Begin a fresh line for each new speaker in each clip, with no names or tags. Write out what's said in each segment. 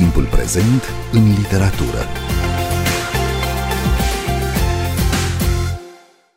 Timpul prezent în literatură.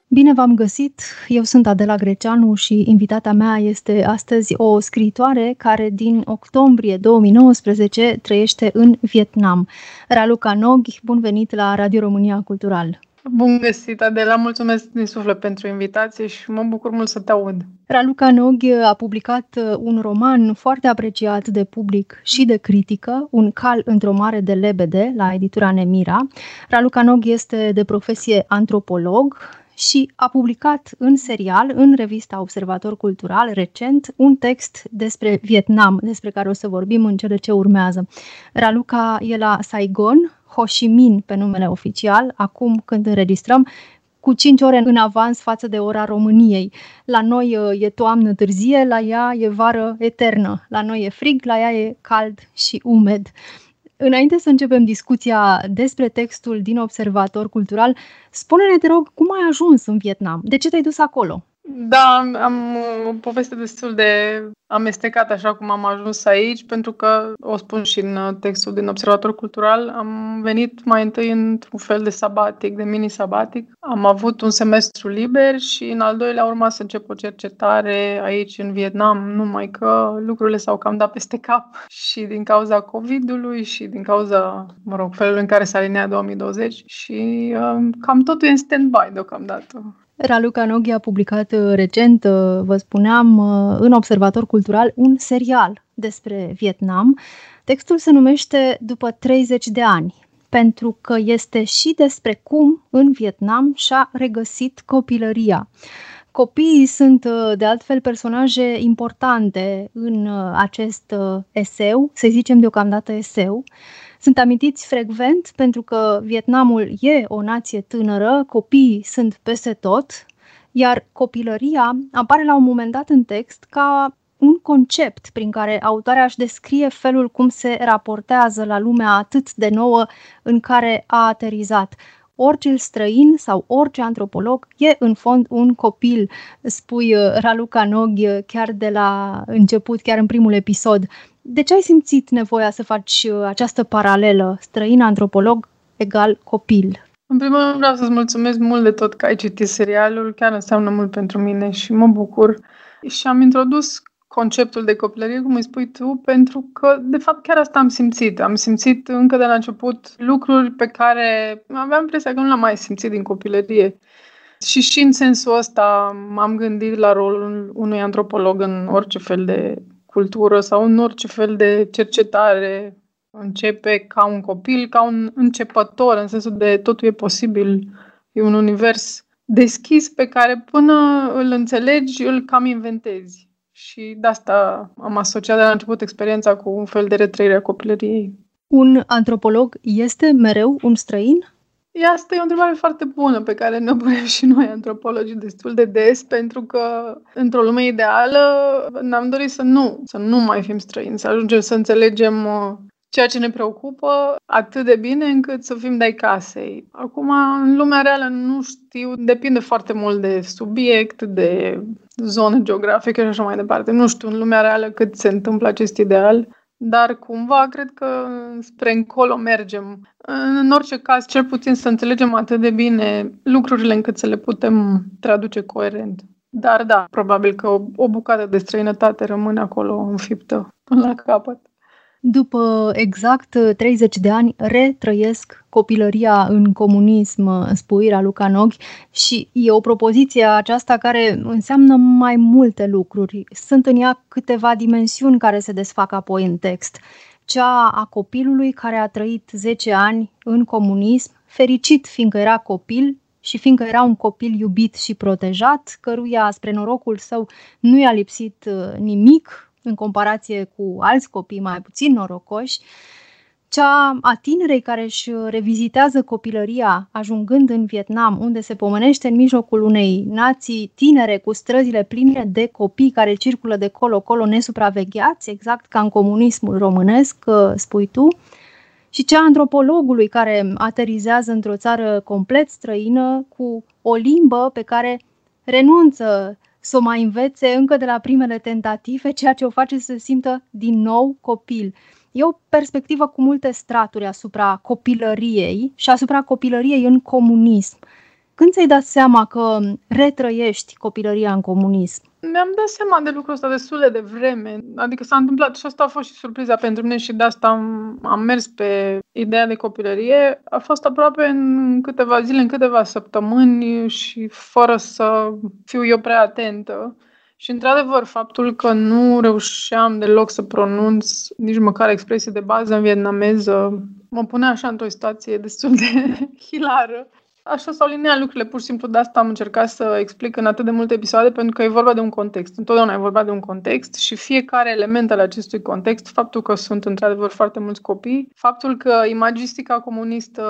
Bine v-am găsit! Eu sunt Adela Greceanu și invitata mea este astăzi o scriitoare care din octombrie 2019 trăiește în Vietnam. Raluca Nog, bun venit la Radio România Cultural!
Bun găsit, Adela! Mulțumesc din suflet pentru invitație și mă bucur mult să te aud.
Raluca Nog a publicat uh, un roman foarte apreciat de public și de critică, Un cal într-o mare de lebede, la editura Nemira. Raluca Nog este de profesie antropolog, și a publicat în serial, în revista Observator Cultural, recent, un text despre Vietnam, despre care o să vorbim în cele ce urmează. Raluca e la Saigon, Ho Chi Minh pe numele oficial, acum când înregistrăm, cu 5 ore în avans față de ora României. La noi uh, e toamnă târzie, la ea e vară eternă. La noi e frig, la ea e cald și umed. Înainte să începem discuția despre textul din Observator Cultural, spune-ne, te rog, cum ai ajuns în Vietnam? De ce te-ai dus acolo?
Da, am o poveste destul de amestecat așa cum am ajuns aici, pentru că, o spun și în textul din Observator Cultural, am venit mai întâi într-un fel de sabatic, de mini-sabatic. Am avut un semestru liber și în al doilea urma să încep o cercetare aici în Vietnam, numai că lucrurile s-au cam dat peste cap și din cauza COVID-ului și din cauza, mă rog, felul în care s-a alineat 2020 și um, cam totul e în stand-by deocamdată.
Raluca Noghi a publicat uh, recent, uh, vă spuneam, uh, în Observator Cultural, un serial despre Vietnam. Textul se numește După 30 de ani, pentru că este și despre cum în Vietnam și-a regăsit copilăria. Copiii sunt, de altfel, personaje importante în acest eseu, să zicem deocamdată eseu. Sunt amintiți frecvent pentru că Vietnamul e o nație tânără, copiii sunt peste tot, iar copilăria apare la un moment dat în text ca un concept prin care autoarea își descrie felul cum se raportează la lumea atât de nouă în care a aterizat. Orice străin sau orice antropolog e în fond un copil, spui uh, Raluca Nog chiar de la început, chiar în primul episod. De ce ai simțit nevoia să faci uh, această paralelă, străin antropolog egal copil?
În primul rând vreau să-ți mulțumesc mult de tot că ai citit serialul, chiar înseamnă mult pentru mine și mă bucur. Și am introdus conceptul de copilărie, cum îi spui tu, pentru că, de fapt, chiar asta am simțit. Am simțit încă de la început lucruri pe care aveam impresia că nu le-am mai simțit din copilărie. Și și în sensul ăsta m-am gândit la rolul unui antropolog în orice fel de cultură sau în orice fel de cercetare începe ca un copil, ca un începător, în sensul de totul e posibil, e un univers deschis pe care până îl înțelegi, îl cam inventezi. Și de asta am asociat de la început experiența cu un fel de retrăire a copilăriei.
Un antropolog este mereu un străin?
Asta e o întrebare foarte bună pe care ne punem și noi, antropologii, destul de des, pentru că într-o lume ideală ne-am dorit să nu, să nu mai fim străini, să ajungem să înțelegem uh, ceea ce ne preocupă atât de bine încât să fim de casei. Acum, în lumea reală, nu știu, depinde foarte mult de subiect, de zonă geografică și așa mai departe. Nu știu în lumea reală cât se întâmplă acest ideal dar cumva cred că spre încolo mergem. În orice caz, cel puțin să înțelegem atât de bine lucrurile încât să le putem traduce coerent. Dar da, probabil că o, o bucată de străinătate rămâne acolo înfiptă până la capăt.
După exact 30 de ani, retrăiesc copilăria în comunism, spuirea Luca Nog, și e o propoziție aceasta care înseamnă mai multe lucruri. Sunt în ea câteva dimensiuni care se desfac apoi în text. Cea a copilului care a trăit 10 ani în comunism, fericit fiindcă era copil și fiindcă era un copil iubit și protejat, căruia spre norocul său nu i-a lipsit uh, nimic, în comparație cu alți copii mai puțin norocoși, cea a tinerei care își revizitează copilăria ajungând în Vietnam, unde se pomenește în mijlocul unei nații tinere cu străzile pline de copii care circulă de colo-colo nesupravegheați, exact ca în comunismul românesc, spui tu, și cea a antropologului care aterizează într-o țară complet străină cu o limbă pe care renunță să o mai învețe încă de la primele tentative, ceea ce o face să se simtă din nou copil. E o perspectivă cu multe straturi asupra copilăriei și asupra copilăriei în comunism. Când ți-ai dat seama că retrăiești copilăria în comunism?
Mi-am dat seama de lucrul ăsta destul de vreme. Adică s-a întâmplat și asta a fost și surpriza pentru mine și de asta am, am mers pe ideea de copilărie. A fost aproape în câteva zile, în câteva săptămâni și fără să fiu eu prea atentă. Și, într-adevăr, faptul că nu reușeam deloc să pronunț nici măcar expresie de bază în vietnameză mă punea așa într-o situație destul de hilară. Așa s-au lineat lucrurile, pur și simplu de asta am încercat să explic în atât de multe episoade, pentru că e vorba de un context. Întotdeauna e vorba de un context și fiecare element al acestui context, faptul că sunt într-adevăr foarte mulți copii, faptul că imagistica comunistă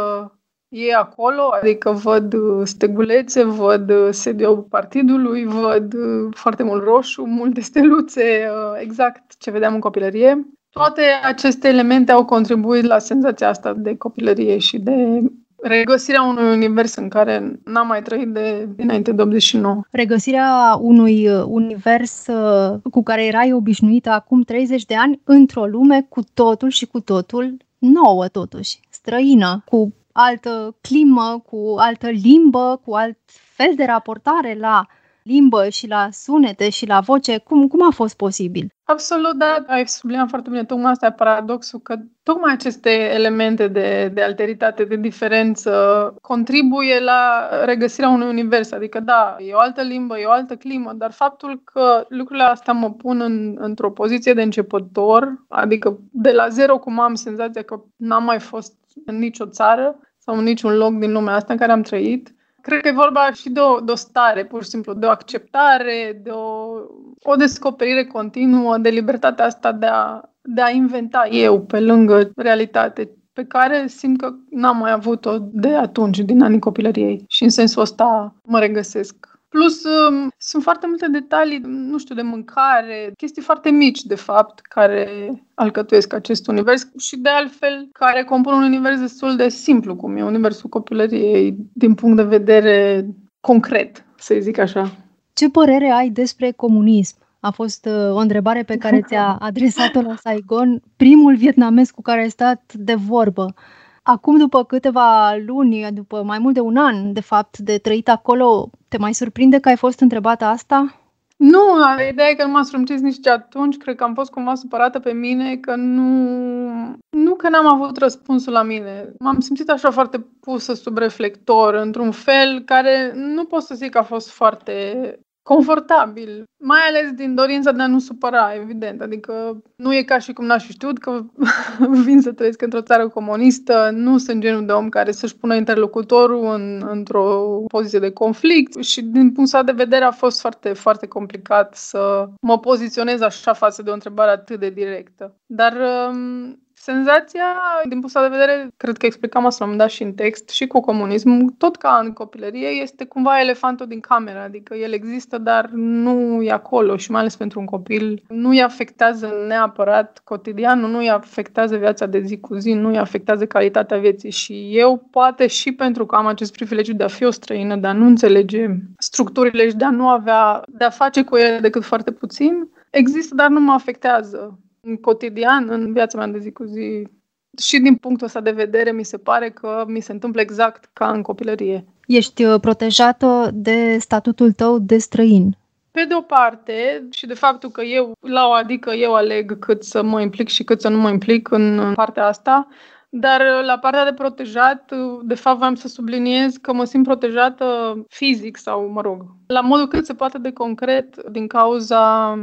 e acolo, adică văd stegulețe, văd sediul partidului, văd foarte mult roșu, multe steluțe, exact ce vedeam în copilărie. Toate aceste elemente au contribuit la senzația asta de copilărie și de regăsirea unui univers în care n-am mai trăit de dinainte de 89.
Regăsirea unui uh, univers uh, cu care erai obișnuită acum 30 de ani într-o lume cu totul și cu totul nouă totuși, străină, cu altă climă, cu altă limbă, cu alt fel de raportare la limbă și la sunete și la voce. Cum, cum a fost posibil?
Absolut, da. Ai subliniat foarte bine tocmai asta, paradoxul, că tocmai aceste elemente de, de alteritate, de diferență, contribuie la regăsirea unui univers. Adică, da, e o altă limbă, e o altă climă, dar faptul că lucrurile astea mă pun în, într-o poziție de începător, adică de la zero, cum am senzația că n-am mai fost în nicio țară sau în niciun loc din lumea asta în care am trăit, Cred că e vorba și de o, de o stare, pur și simplu, de o acceptare, de o, o descoperire continuă, de libertatea asta de a, de a inventa eu pe lângă realitate, pe care simt că n-am mai avut-o de atunci, din anii copilăriei. Și în sensul ăsta mă regăsesc Plus, um, sunt foarte multe detalii, nu știu, de mâncare, chestii foarte mici, de fapt, care alcătuiesc acest univers și, de altfel, care compun un univers destul de simplu, cum e universul copilăriei, din punct de vedere concret, să zic așa.
Ce părere ai despre comunism? A fost uh, o întrebare pe care ți-a adresat-o la Saigon, primul vietnamez cu care ai stat de vorbă. Acum, după câteva luni, după mai mult de un an, de fapt, de trăit acolo, te mai surprinde că ai fost întrebată asta?
Nu, ideea e că nu m-a surprins nici atunci. Cred că am fost cumva supărată pe mine că nu... Nu că n-am avut răspunsul la mine. M-am simțit așa foarte pusă sub reflector, într-un fel care nu pot să zic că a fost foarte confortabil, mai ales din dorința de a nu supăra, evident. Adică nu e ca și cum n-aș fi știut că vin să trăiesc într-o țară comunistă, nu sunt genul de om care să-și pună interlocutorul în, într-o poziție de conflict și din punctul de vedere a fost foarte, foarte complicat să mă poziționez așa față de o întrebare atât de directă. Dar um, Senzația, din punctul de vedere, cred că explicam asta la dat și în text, și cu comunism, tot ca în copilărie, este cumva elefantul din cameră, adică el există, dar nu e acolo și mai ales pentru un copil nu îi afectează neapărat cotidianul, nu îi afectează viața de zi cu zi, nu îi afectează calitatea vieții. Și eu, poate și pentru că am acest privilegiu de a fi o străină, de a nu înțelege structurile și de a nu avea, de a face cu ele decât foarte puțin, există, dar nu mă afectează în cotidian, în viața mea de zi cu zi. Și din punctul ăsta de vedere, mi se pare că mi se întâmplă exact ca în copilărie.
Ești uh, protejată de statutul tău de străin.
Pe de o parte, și de faptul că eu, la o adică eu aleg cât să mă implic și cât să nu mă implic în partea asta, dar la partea de protejat, de fapt, vreau să subliniez că mă simt protejată fizic sau, mă rog, la modul cât se poate de concret din cauza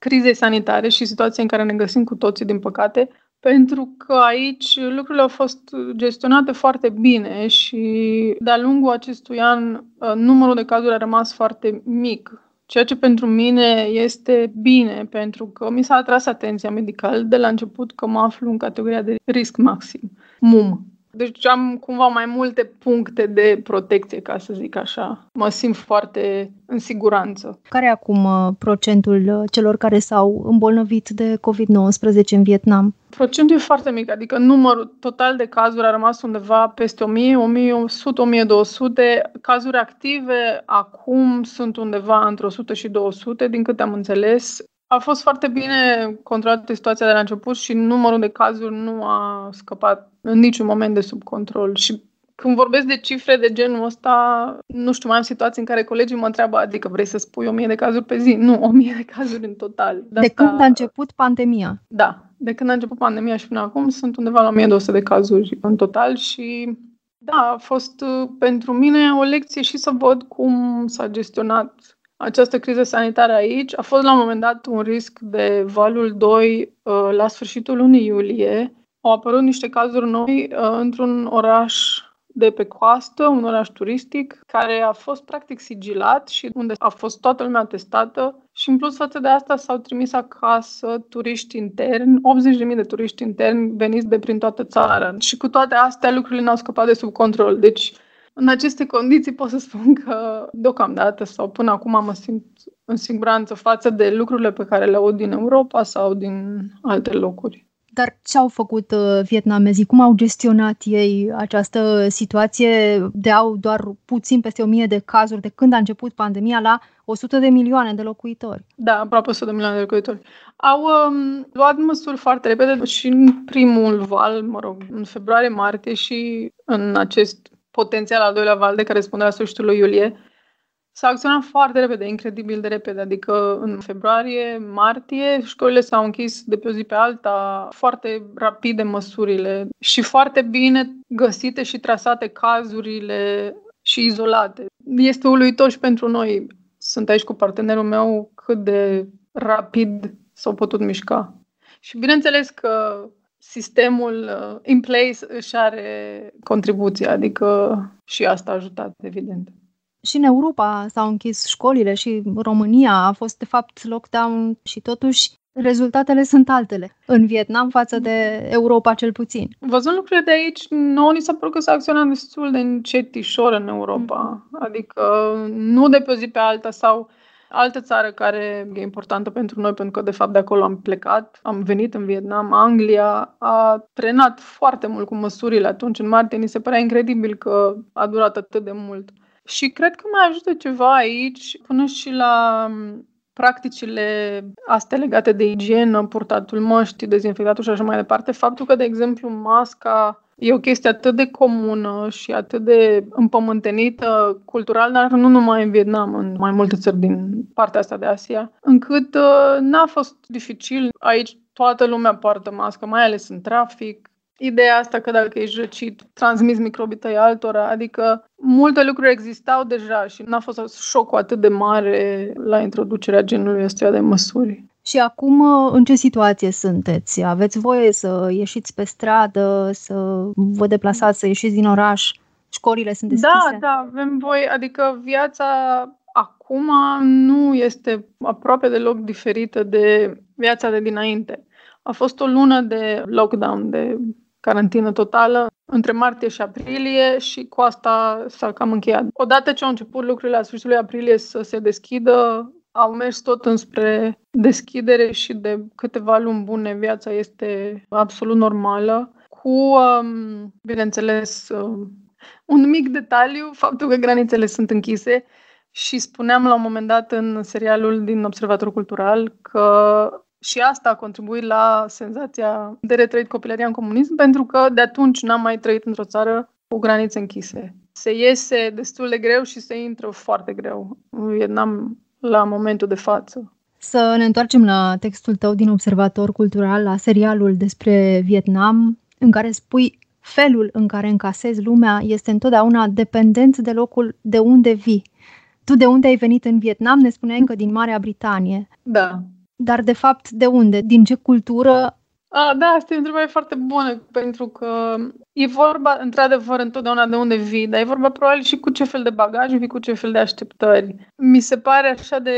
crizei sanitare și situației în care ne găsim cu toții, din păcate, pentru că aici lucrurile au fost gestionate foarte bine și de-a lungul acestui an numărul de cazuri a rămas foarte mic. Ceea ce pentru mine este bine, pentru că mi s-a atras atenția medicală de la început că mă aflu în categoria de risc maxim, MUM. Deci am cumva mai multe puncte de protecție, ca să zic așa. Mă simt foarte în siguranță.
Care e acum uh, procentul uh, celor care s-au îmbolnăvit de COVID-19 în Vietnam?
Procentul e foarte mic, adică numărul total de cazuri a rămas undeva peste 1000, 1100, 1200. Cazuri active acum sunt undeva între 100 și 200, din câte am înțeles. A fost foarte bine controlată situația de la început și numărul de cazuri nu a scăpat în niciun moment de sub control. Și când vorbesc de cifre de genul ăsta, nu știu, mai am situații în care colegii mă întreabă, adică vrei să spui o mie de cazuri pe zi? Nu, o mie de cazuri în total.
De, de asta... când a început pandemia?
Da, de când a început pandemia și până acum sunt undeva la 1200 de cazuri în total și da, a fost uh, pentru mine o lecție și să văd cum s-a gestionat această criză sanitară aici. A fost la un moment dat un risc de valul 2 uh, la sfârșitul lunii iulie. Au apărut niște cazuri noi uh, într-un oraș de pe coastă, un oraș turistic, care a fost practic sigilat și unde a fost toată lumea testată și în plus față de asta s-au trimis acasă turiști interni, 80.000 de turiști interni veniți de prin toată țara. Și cu toate astea lucrurile n-au scăpat de sub control. Deci în aceste condiții pot să spun că deocamdată sau până acum mă simt în siguranță față de lucrurile pe care le aud din Europa sau din alte locuri.
Dar ce au făcut uh, vietnamezii? Cum au gestionat ei această situație de au doar puțin peste o mie de cazuri de când a început pandemia la 100 de milioane de locuitori?
Da, aproape 100 de milioane de locuitori. Au um, luat măsuri foarte repede și în primul val, mă rog, în februarie-martie și în acest potențial al doilea val de care spunea la sfârșitul lui iulie, s-a acționat foarte repede, incredibil de repede. Adică în februarie, martie, școlile s-au închis de pe o zi pe alta, foarte rapide măsurile și foarte bine găsite și trasate cazurile și izolate. Este uluitor și pentru noi. Sunt aici cu partenerul meu cât de rapid s-au putut mișca. Și bineînțeles că sistemul uh, in place își are contribuția, adică și asta a ajutat, evident.
Și în Europa s-au închis școlile și România a fost de fapt lockdown și totuși rezultatele sunt altele în Vietnam față de Europa cel puțin.
Văzând lucrurile de aici, nouă ni s-a părut că s-a acționat destul de încetișor în Europa. Mm. Adică nu de pe o zi pe alta sau Altă țară care e importantă pentru noi, pentru că de fapt de acolo am plecat, am venit în Vietnam, Anglia a trenat foarte mult cu măsurile atunci în martie, ni se părea incredibil că a durat atât de mult. Și cred că mai ajută ceva aici, până și la practicile astea legate de igienă, purtatul măștii, dezinfectatul și așa mai departe, faptul că, de exemplu, masca e o chestie atât de comună și atât de împământenită cultural, dar nu numai în Vietnam, în mai multe țări din partea asta de Asia, încât uh, n-a fost dificil. Aici toată lumea poartă mască, mai ales în trafic. Ideea asta că dacă ești răcit, transmiți microbii tăi altora, adică multe lucruri existau deja și n-a fost șocul atât de mare la introducerea genului ăstuia de măsuri.
Și acum, în ce situație sunteți? Aveți voie să ieșiți pe stradă, să vă deplasați, să ieșiți din oraș? Școlile sunt deschise?
Da, da, avem voie. Adică viața acum nu este aproape deloc diferită de viața de dinainte. A fost o lună de lockdown, de carantină totală, între martie și aprilie și cu asta s-a cam încheiat. Odată ce au început lucrurile la sfârșitul aprilie să se deschidă, au mers tot înspre deschidere și de câteva luni bune viața este absolut normală, cu, um, bineînțeles, um, un mic detaliu, faptul că granițele sunt închise și spuneam la un moment dat în serialul din Observator Cultural că și asta a contribuit la senzația de retrăit copilăria în comunism, pentru că de atunci n-am mai trăit într-o țară cu granițe închise. Se iese destul de greu și se intră foarte greu. În Vietnam la momentul de față.
Să ne întoarcem la textul tău din Observator Cultural, la serialul despre Vietnam, în care spui felul în care încasezi lumea este întotdeauna dependent de locul de unde vii. Tu de unde ai venit în Vietnam ne spuneai încă din Marea Britanie.
Da.
Dar de fapt de unde? Din ce cultură
a, da, asta e o întrebare foarte bună, pentru că e vorba, într-adevăr, întotdeauna de unde vii, dar e vorba probabil și cu ce fel de bagaj vii, cu ce fel de așteptări. Mi se pare așa de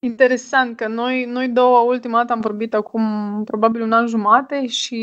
interesant că noi, noi două, ultima dată am vorbit acum probabil un an jumate și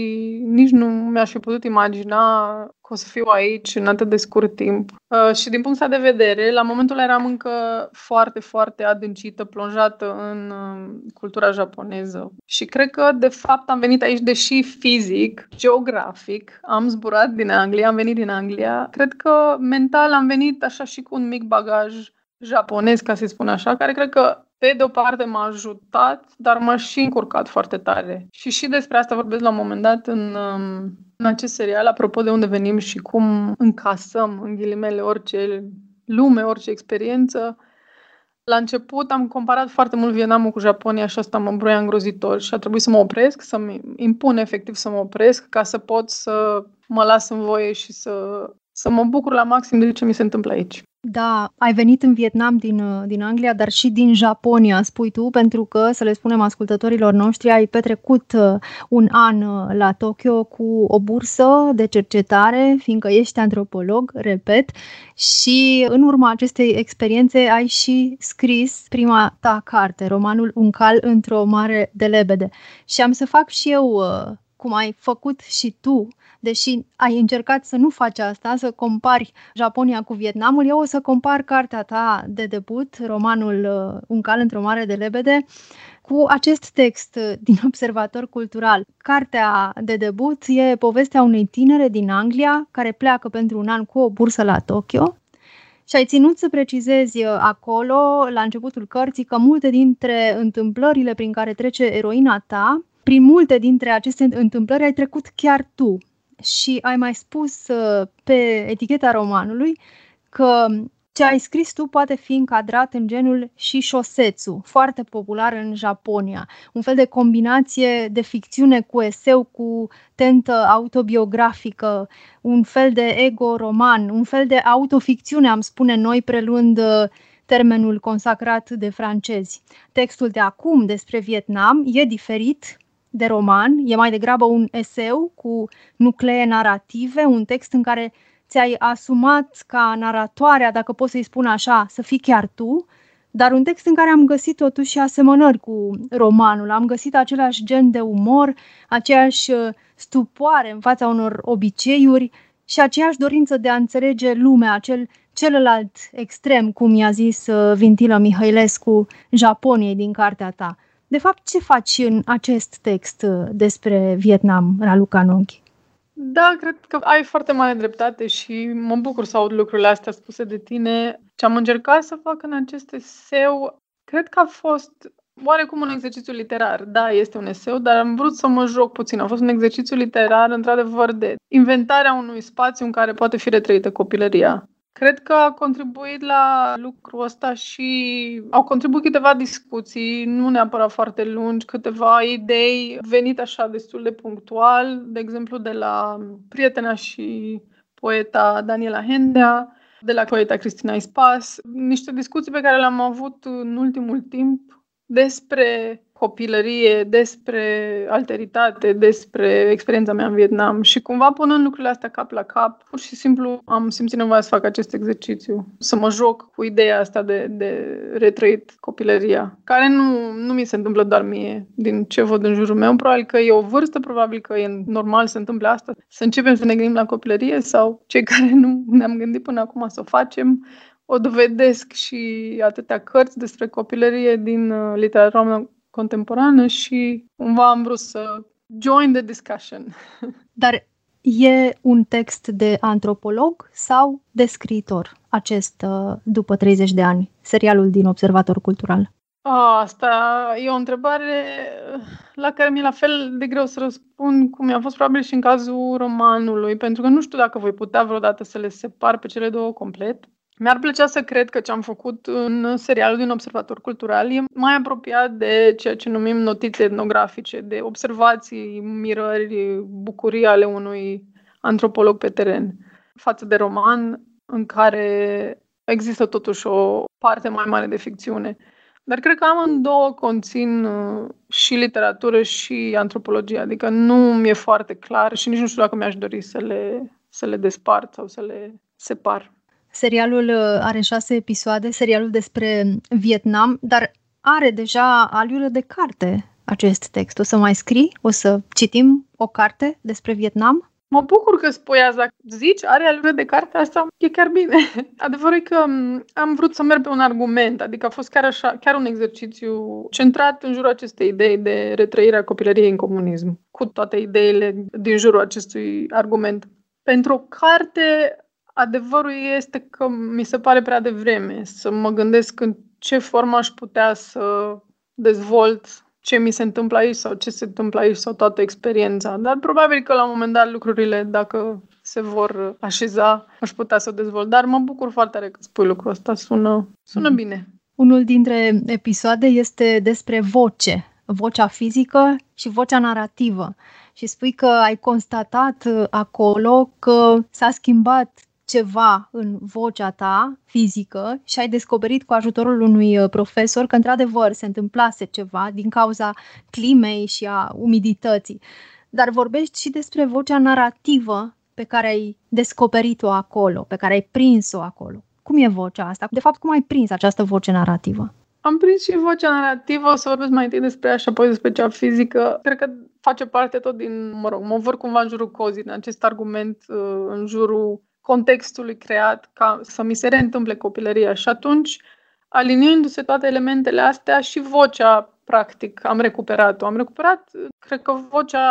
nici nu mi-aș fi putut imagina că o să fiu aici în atât de scurt timp. Uh, și din punctul de vedere, la momentul eram încă foarte, foarte adâncită, plonjată în uh, cultura japoneză. Și cred că, de fapt, am venit aici, deși fizic, geografic, am zburat din Anglia, am venit din Anglia. Cred că mental am venit așa și cu un mic bagaj japonez, ca să spun așa, care cred că pe de o parte m-a ajutat, dar m-a și încurcat foarte tare. Și și despre asta vorbesc la un moment dat în, um, în acest serial, apropo de unde venim și cum încasăm, în ghilimele, orice lume, orice experiență. La început am comparat foarte mult Vietnamul cu Japonia și asta mă broia îngrozitor și a trebuit să mă opresc, să-mi impun efectiv să mă opresc ca să pot să mă las în voie și să, să mă bucur la maxim de ce mi se întâmplă aici.
Da, ai venit în Vietnam din, uh, din Anglia, dar și din Japonia, spui tu, pentru că, să le spunem ascultătorilor noștri, ai petrecut uh, un an uh, la Tokyo cu o bursă de cercetare, fiindcă ești antropolog, repet, și în urma acestei experiențe ai și scris prima ta carte, romanul Un cal într-o mare de lebede. Și am să fac și eu cum ai făcut și tu deși ai încercat să nu faci asta, să compari Japonia cu Vietnamul, eu o să compar cartea ta de debut, romanul uh, Un cal într-o mare de lebede, cu acest text uh, din Observator Cultural. Cartea de debut e povestea unei tinere din Anglia care pleacă pentru un an cu o bursă la Tokyo și ai ținut să precizezi uh, acolo, la începutul cărții, că multe dintre întâmplările prin care trece eroina ta, prin multe dintre aceste întâmplări ai trecut chiar tu și ai mai spus uh, pe eticheta romanului că ce ai scris tu poate fi încadrat în genul și șosețu, foarte popular în Japonia. Un fel de combinație de ficțiune cu eseu, cu tentă autobiografică, un fel de ego-roman, un fel de autoficțiune, am spune noi, preluând uh, termenul consacrat de francezi. Textul de acum despre Vietnam e diferit de roman, e mai degrabă un eseu cu nuclee narrative, un text în care ți-ai asumat ca naratoarea, dacă pot să-i spun așa, să fii chiar tu, dar un text în care am găsit totuși asemănări cu romanul. Am găsit același gen de umor, aceeași uh, stupoare în fața unor obiceiuri și aceeași dorință de a înțelege lumea, acel celălalt extrem, cum i-a zis uh, Vintilă Mihailescu Japoniei din cartea ta. De fapt, ce faci în acest text uh, despre Vietnam, Raluca Nonghi?
Da, cred că ai foarte mare dreptate și mă bucur să aud lucrurile astea spuse de tine. Ce am încercat să fac în acest eseu, cred că a fost oarecum un exercițiu literar. Da, este un eseu, dar am vrut să mă joc puțin. A fost un exercițiu literar, într-adevăr, de inventarea unui spațiu în care poate fi retrăită copilăria. Cred că a contribuit la lucrul ăsta și au contribuit câteva discuții, nu neapărat foarte lungi, câteva idei venite așa destul de punctual, de exemplu de la prietena și poeta Daniela Hendea, de la poeta Cristina Ispas, niște discuții pe care le-am avut în ultimul timp despre copilărie, despre alteritate, despre experiența mea în Vietnam și cumva punând lucrurile astea cap la cap, pur și simplu am simțit nevoia să fac acest exercițiu, să mă joc cu ideea asta de, de retrăit copilăria, care nu, nu mi se întâmplă doar mie, din ce văd în jurul meu, probabil că e o vârstă, probabil că e normal să întâmple asta, să începem să ne gândim la copilărie sau cei care nu ne-am gândit până acum să o facem, o dovedesc și atâtea cărți despre copilărie din uh, literatura contemporană și cumva am vrut să join the discussion.
Dar e un text de antropolog sau de scriitor acest uh, după 30 de ani, serialul din Observator Cultural?
Asta e o întrebare la care mi-e la fel de greu să răspund cum mi-a fost probabil și în cazul romanului, pentru că nu știu dacă voi putea vreodată să le separ pe cele două complet. Mi-ar plăcea să cred că ce am făcut în serialul din Observator Cultural e mai apropiat de ceea ce numim notițe etnografice, de observații, mirări, bucurii ale unui antropolog pe teren, față de roman, în care există totuși o parte mai mare de ficțiune. Dar cred că amândouă conțin uh, și literatură și antropologie, adică nu mi-e foarte clar și nici nu știu dacă mi-aș dori să le să le despart sau să le separ.
Serialul uh, are șase episoade, serialul despre Vietnam, dar are deja aliură de carte acest text. O să mai scrii? O să citim o carte despre Vietnam?
Mă bucur că spui asta. Zici, are alură de carte, asta e chiar bine. Adevărul e că am vrut să merg pe un argument, adică a fost chiar așa, chiar un exercițiu centrat în jurul acestei idei de retrăirea copilăriei în comunism, cu toate ideile din jurul acestui argument. Pentru o carte, adevărul este că mi se pare prea devreme să mă gândesc în ce formă aș putea să dezvolt ce mi se întâmplă aici sau ce se întâmplă aici sau toată experiența. Dar probabil că la un moment dat lucrurile, dacă se vor așeza, aș putea să o dezvolt. Dar mă bucur foarte tare că spui lucrul ăsta, sună, sună bine.
Unul dintre episoade este despre voce, vocea fizică și vocea narrativă. Și spui că ai constatat acolo că s-a schimbat ceva în vocea ta fizică și ai descoperit cu ajutorul unui uh, profesor că într-adevăr se întâmplase ceva din cauza climei și a umidității. Dar vorbești și despre vocea narrativă pe care ai descoperit-o acolo, pe care ai prins-o acolo. Cum e vocea asta? De fapt, cum ai prins această voce narrativă?
Am prins și vocea narrativă, o să vorbesc mai întâi despre ea și apoi despre cea fizică. Cred că face parte tot din, mă rog, mă vor cumva în jurul cozii, în acest argument, uh, în jurul contextului creat ca să mi se reîntâmple copilăria. Și atunci, aliniindu-se toate elementele astea și vocea, practic, am recuperat-o. Am recuperat, cred că, vocea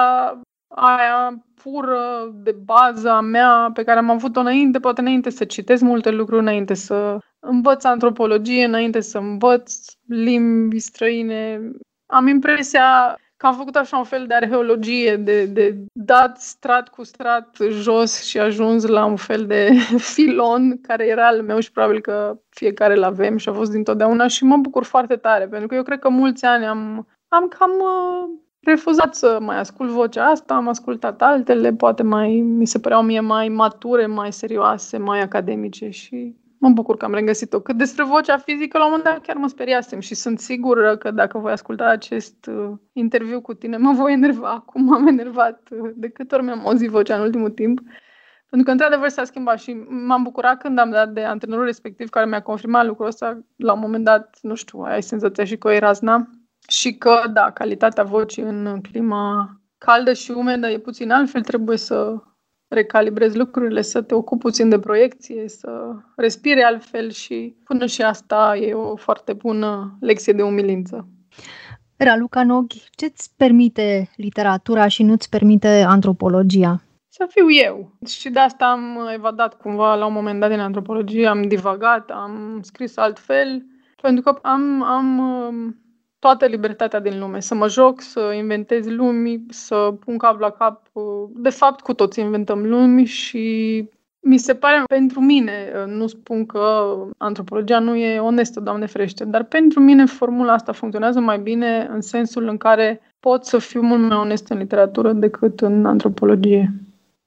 aia pură, de bază a mea, pe care am avut-o înainte, poate înainte să citesc multe lucruri, înainte să învăț antropologie, înainte să învăț limbi străine. Am impresia că am făcut așa un fel de arheologie, de, de dat strat cu strat jos și ajuns la un fel de filon care era al meu și probabil că fiecare îl avem și a fost dintotdeauna și mă bucur foarte tare, pentru că eu cred că mulți ani am, am cam uh, refuzat să mai ascult vocea asta, am ascultat altele, poate mai, mi se păreau mie mai mature, mai serioase, mai academice și mă bucur că am regăsit-o. Cât despre vocea fizică, la un moment dat chiar mă speriasem și sunt sigură că dacă voi asculta acest uh, interviu cu tine, mă voi enerva, cum m-am enervat uh, de câte ori mi-am auzit vocea în ultimul timp. Pentru că, într-adevăr, s-a schimbat și m-am bucurat când am dat de antrenorul respectiv care mi-a confirmat lucrul ăsta. La un moment dat, nu știu, ai senzația și că o razna. Și că, da, calitatea vocii în clima caldă și umedă e puțin altfel, trebuie să recalibrezi lucrurile, să te ocupi puțin de proiecție, să respiri altfel și până și asta e o foarte bună lecție de umilință.
Raluca Noghi, ce-ți permite literatura și nu-ți permite antropologia?
Să fiu eu. Și de asta am evadat cumva la un moment dat din antropologie, am divagat, am scris altfel, pentru că am, am toată libertatea din lume, să mă joc, să inventez lumi, să pun cap la cap. De fapt, cu toți inventăm lumi și mi se pare, pentru mine, nu spun că antropologia nu e onestă, Doamne ferește, dar pentru mine formula asta funcționează mai bine în sensul în care pot să fiu mult mai onest în literatură decât în antropologie.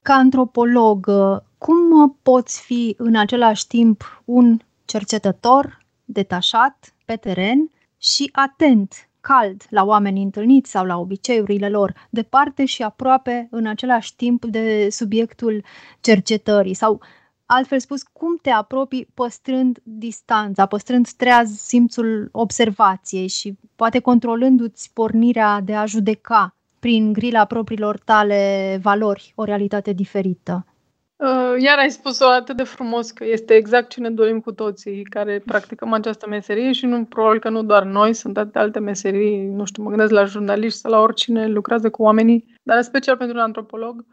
Ca antropolog, cum poți fi în același timp un cercetător detașat pe teren și atent, cald la oamenii întâlniți sau la obiceiurile lor, departe și aproape în același timp de subiectul cercetării sau Altfel spus, cum te apropii păstrând distanța, păstrând treaz simțul observației și poate controlându-ți pornirea de a judeca prin grila propriilor tale valori o realitate diferită?
Uh, iar ai spus-o atât de frumos că este exact ce ne dorim cu toții care practicăm această meserie și nu, probabil că nu doar noi, sunt atâtea alte meserii, nu știu, mă gândesc la jurnaliști sau la oricine lucrează cu oamenii, dar în special pentru un antropolog.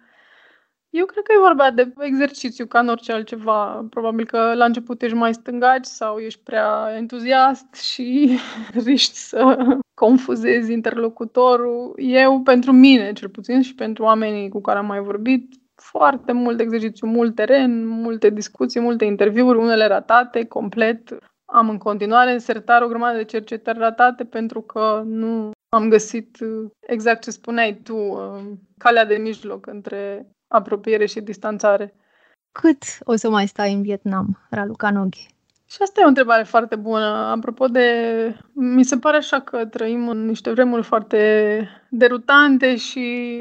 Eu cred că e vorba de exercițiu ca în orice altceva. Probabil că la început ești mai stângaci sau ești prea entuziast și riști să confuzezi interlocutorul. Eu, pentru mine, cel puțin, și pentru oamenii cu care am mai vorbit, foarte mult exercițiu, mult teren, multe discuții, multe interviuri, unele ratate complet. Am în continuare în sertar o grămadă de cercetări ratate pentru că nu am găsit exact ce spuneai tu, uh, calea de mijloc între apropiere și distanțare.
Cât o să mai stai în Vietnam, Raluca Noghi?
Și asta e o întrebare foarte bună. Apropo de... Mi se pare așa că trăim în niște vremuri foarte derutante și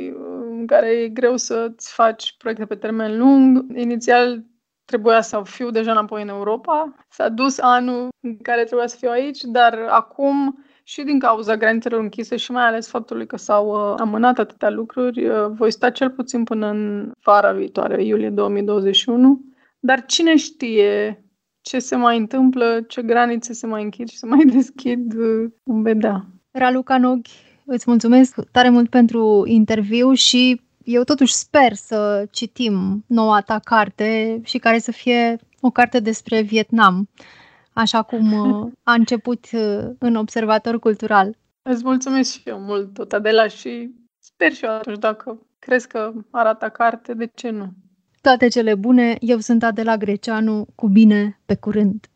care e greu să-ți faci proiecte pe termen lung. Inițial trebuia să fiu deja înapoi în Europa. S-a dus anul în care trebuia să fiu aici, dar acum și din cauza granițelor închise și mai ales faptului că s-au uh, amânat atâtea lucruri, uh, voi sta cel puțin până în vara viitoare, iulie 2021. Dar cine știe ce se mai întâmplă, ce granițe se mai închid și se mai deschid, uh, vom vedea.
Raluca Noghi, îți mulțumesc tare mult pentru interviu și eu totuși sper să citim noua ta carte și care să fie o carte despre Vietnam, așa cum uh, a început uh, în Observator Cultural.
Îți mulțumesc și eu mult, tot Adela, și sper și eu atunci dacă crezi că arată carte, de ce nu?
Toate cele bune, eu sunt Adela Greceanu, cu bine, pe curând!